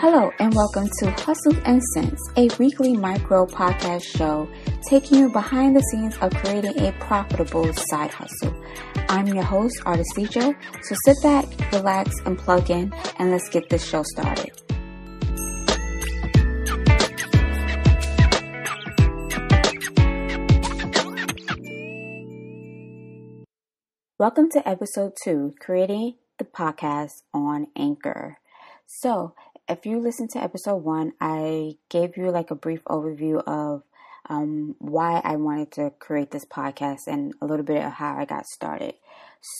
Hello and welcome to Hustle and Sense, a weekly micro podcast show taking you behind the scenes of creating a profitable side hustle. I'm your host, Artist Feature, so sit back, relax, and plug in, and let's get this show started. Welcome to episode two, creating the podcast on Anchor. So, if you listened to episode one, I gave you like a brief overview of um, why I wanted to create this podcast and a little bit of how I got started.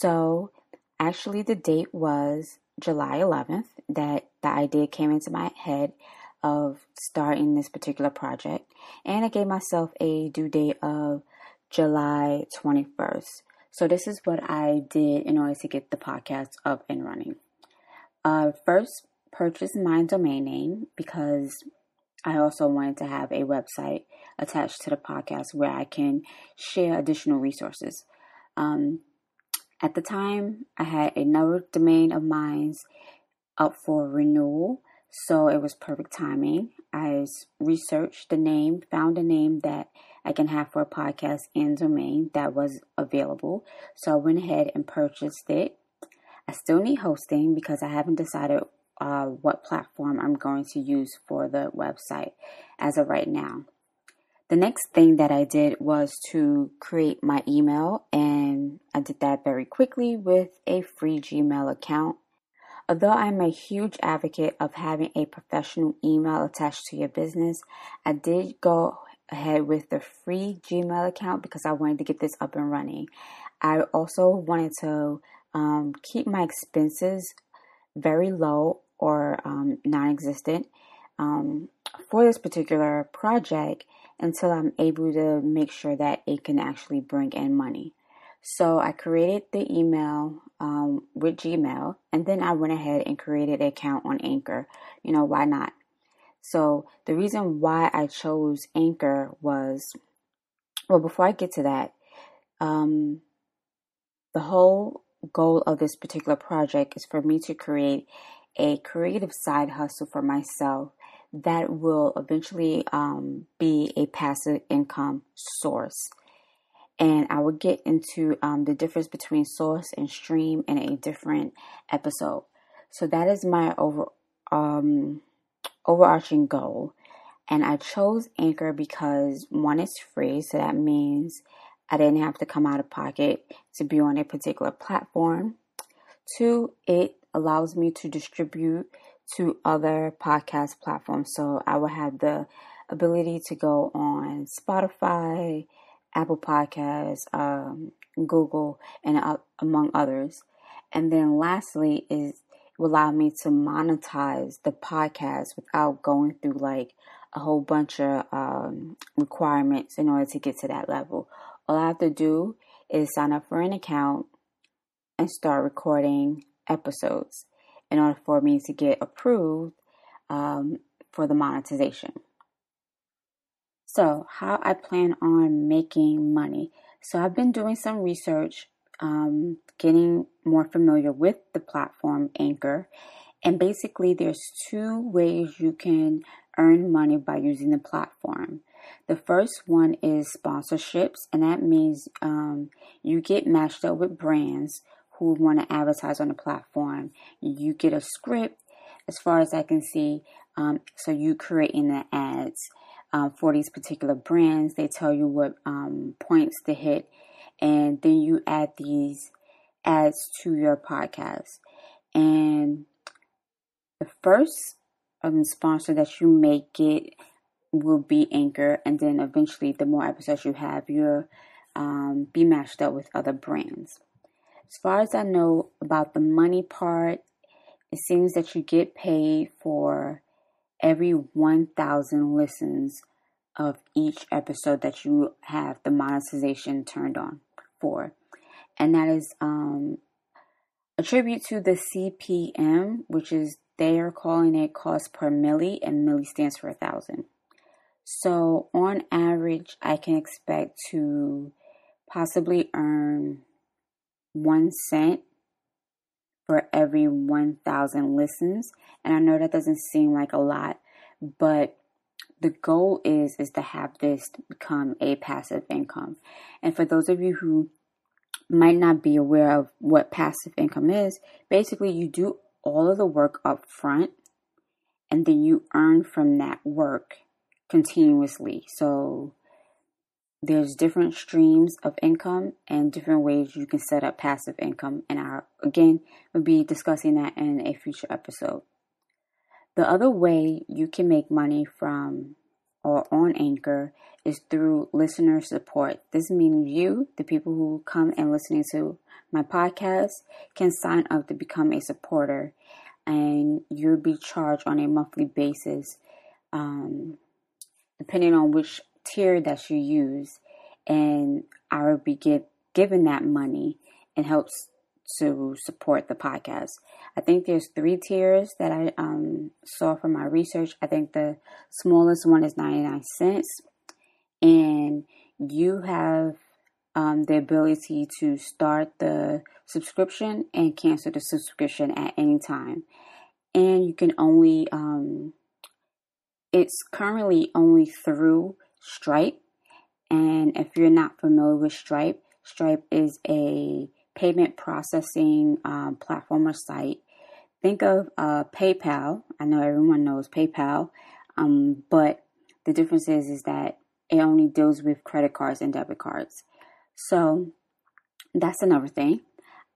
So, actually, the date was July 11th that the idea came into my head of starting this particular project, and I gave myself a due date of July 21st. So, this is what I did in order to get the podcast up and running. Uh, first, purchase my domain name because I also wanted to have a website attached to the podcast where I can share additional resources. Um, at the time, I had another domain of mine up for renewal, so it was perfect timing. I researched the name, found a name that I can have for a podcast and domain that was available. So I went ahead and purchased it. I still need hosting because I haven't decided uh, what platform I'm going to use for the website as of right now. The next thing that I did was to create my email, and I did that very quickly with a free Gmail account. Although I'm a huge advocate of having a professional email attached to your business, I did go ahead with the free Gmail account because I wanted to get this up and running. I also wanted to um, keep my expenses very low or um, non existent um, for this particular project until I'm able to make sure that it can actually bring in money. So I created the email um, with Gmail and then I went ahead and created an account on Anchor. You know, why not? So the reason why I chose Anchor was well, before I get to that, um, the whole goal of this particular project is for me to create a creative side hustle for myself that will eventually um, be a passive income source. And I will get into um, the difference between source and stream in a different episode. So that is my over um, overarching goal. And I chose Anchor because one is free, so that means I didn't have to come out of pocket to be on a particular platform. Two, it allows me to distribute to other podcast platforms. So I will have the ability to go on Spotify, Apple Podcasts, um, Google, and uh, among others. And then lastly is will allow me to monetize the podcast without going through like a whole bunch of um, requirements in order to get to that level. All I have to do is sign up for an account and start recording episodes in order for me to get approved um, for the monetization. So, how I plan on making money. So, I've been doing some research, um, getting more familiar with the platform Anchor. And basically, there's two ways you can earn money by using the platform. The first one is sponsorships, and that means um, you get matched up with brands who want to advertise on the platform. You get a script, as far as I can see. Um, so you creating the ads um, for these particular brands. They tell you what um, points to hit, and then you add these ads to your podcast. And the first um, sponsor that you may get will be Anchor, and then eventually, the more episodes you have, you'll um, be matched up with other brands. As far as I know about the money part, it seems that you get paid for every 1,000 listens of each episode that you have the monetization turned on for. And that is um, a tribute to the CPM, which is they are calling it cost per milli, and milli stands for a thousand. So, on average, I can expect to possibly earn one cent for every 1,000 listens. And I know that doesn't seem like a lot, but the goal is is to have this become a passive income. And for those of you who might not be aware of what passive income is, basically you do all of the work up front and then you earn from that work continuously. So there's different streams of income and different ways you can set up passive income and I again will be discussing that in a future episode. The other way you can make money from or on Anchor is through listener support. This means you, the people who come and listening to my podcast, can sign up to become a supporter and you'll be charged on a monthly basis. Um, depending on which tier that you use, and I will be give, given that money and helps to support the podcast. I think there's three tiers that I um, saw from my research. I think the smallest one is 99 cents, and you have um, the ability to start the subscription and cancel the subscription at any time. And you can only um, it's currently only through Stripe. And if you're not familiar with Stripe, Stripe is a payment processing um, platform or site. Think of uh, PayPal. I know everyone knows PayPal, um, but the difference is is that it only deals with credit cards and debit cards. So that's another thing.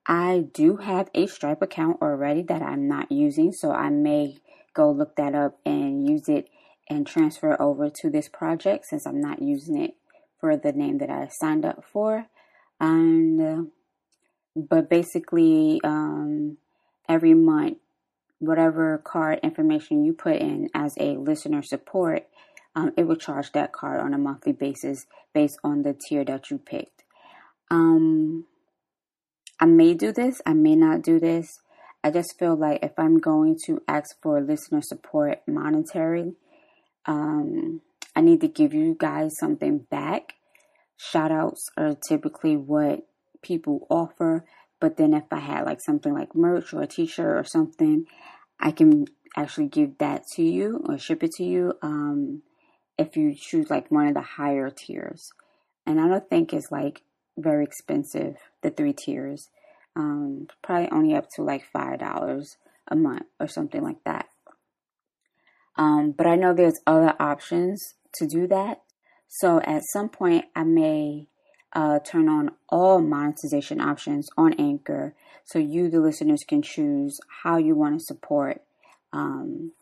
I do have a Stripe account already that I'm not using, so I may go look that up and use it and transfer over to this project since I'm not using it for the name that I signed up for. And uh, but basically, um, every month, whatever card information you put in as a listener support, um, it will charge that card on a monthly basis based on the tier that you picked. Um, I may do this, I may not do this. I just feel like if I'm going to ask for listener support monetary, um, I need to give you guys something back. Shout outs are typically what people offer, but then if I had like something like merch or a t shirt or something, I can actually give that to you or ship it to you um, if you choose like one of the higher tiers. And I don't think it's like very expensive, the three tiers. Um, probably only up to like $5 a month or something like that. Um, but I know there's other options to do that. So at some point, I may uh, turn on all monetization options on Anchor so you, the listeners, can choose how you want to support. Um,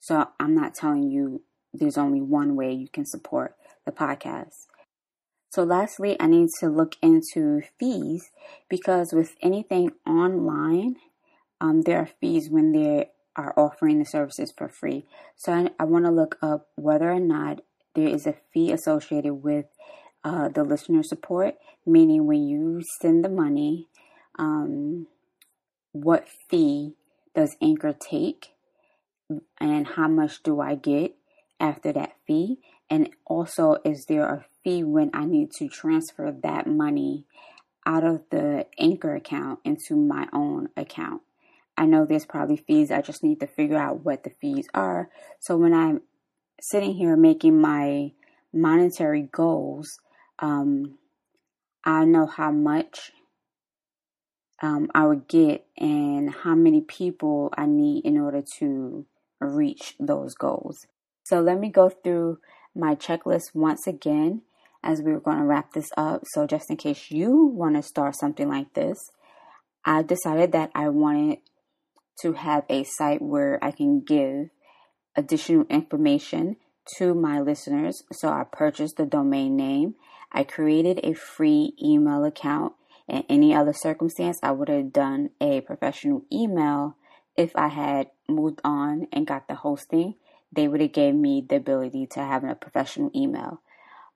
so I'm not telling you there's only one way you can support the podcast. So, lastly, I need to look into fees because with anything online, um, there are fees when there are offering the services for free. So I, I want to look up whether or not there is a fee associated with uh, the listener support, meaning when you send the money, um, what fee does Anchor take, and how much do I get after that fee? And also, is there a fee when I need to transfer that money out of the Anchor account into my own account? I know there's probably fees. I just need to figure out what the fees are. So when I'm sitting here making my monetary goals, um, I know how much um, I would get and how many people I need in order to reach those goals. So let me go through my checklist once again as we are going to wrap this up. So just in case you want to start something like this, I decided that I wanted to have a site where I can give additional information to my listeners. So I purchased the domain name. I created a free email account. In any other circumstance, I would have done a professional email if I had moved on and got the hosting. They would have gave me the ability to have a professional email.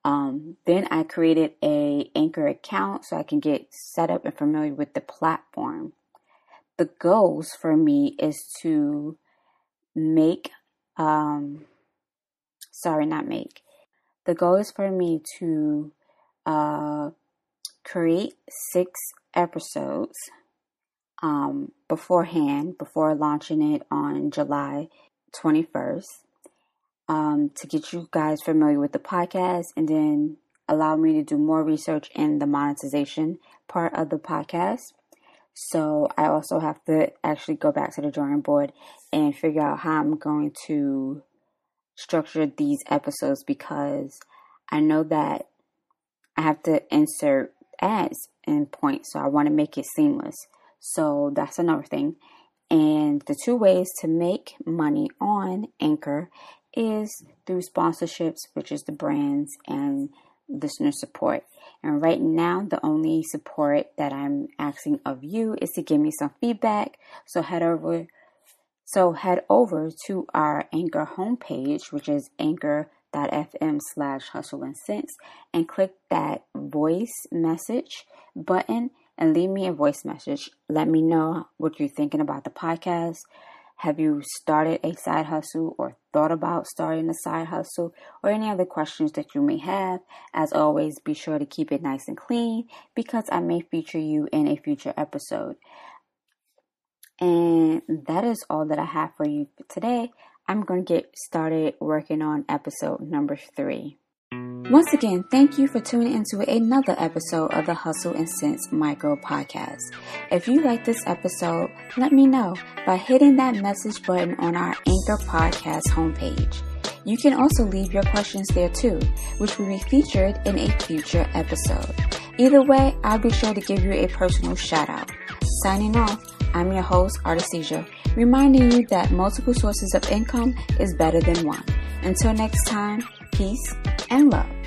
Um, then I created a Anchor account so I can get set up and familiar with the platform the goals for me is to make um sorry not make the goal is for me to uh create six episodes um, beforehand, before launching it on July 21st, um, to get you guys familiar with the podcast and then allow me to do more research in the monetization part of the podcast. So I also have to actually go back to the drawing board and figure out how I'm going to structure these episodes because I know that I have to insert ads in points, so I want to make it seamless. So that's another thing. And the two ways to make money on Anchor is through sponsorships, which is the brands and listener support. And right now, the only support that I'm asking of you is to give me some feedback. So head over so head over to our Anchor homepage, which is anchor.fm slash hustle and sense, and click that voice message button and leave me a voice message. Let me know what you're thinking about the podcast. Have you started a side hustle or thought about starting a side hustle or any other questions that you may have? As always, be sure to keep it nice and clean because I may feature you in a future episode. And that is all that I have for you today. I'm going to get started working on episode number three. Once again, thank you for tuning into another episode of the Hustle and Sense Micro Podcast. If you like this episode, let me know by hitting that message button on our Anchor Podcast homepage. You can also leave your questions there too, which will be featured in a future episode. Either way, I'll be sure to give you a personal shout out. Signing off, I'm your host, Artesia, reminding you that multiple sources of income is better than one. Until next time, peace and love.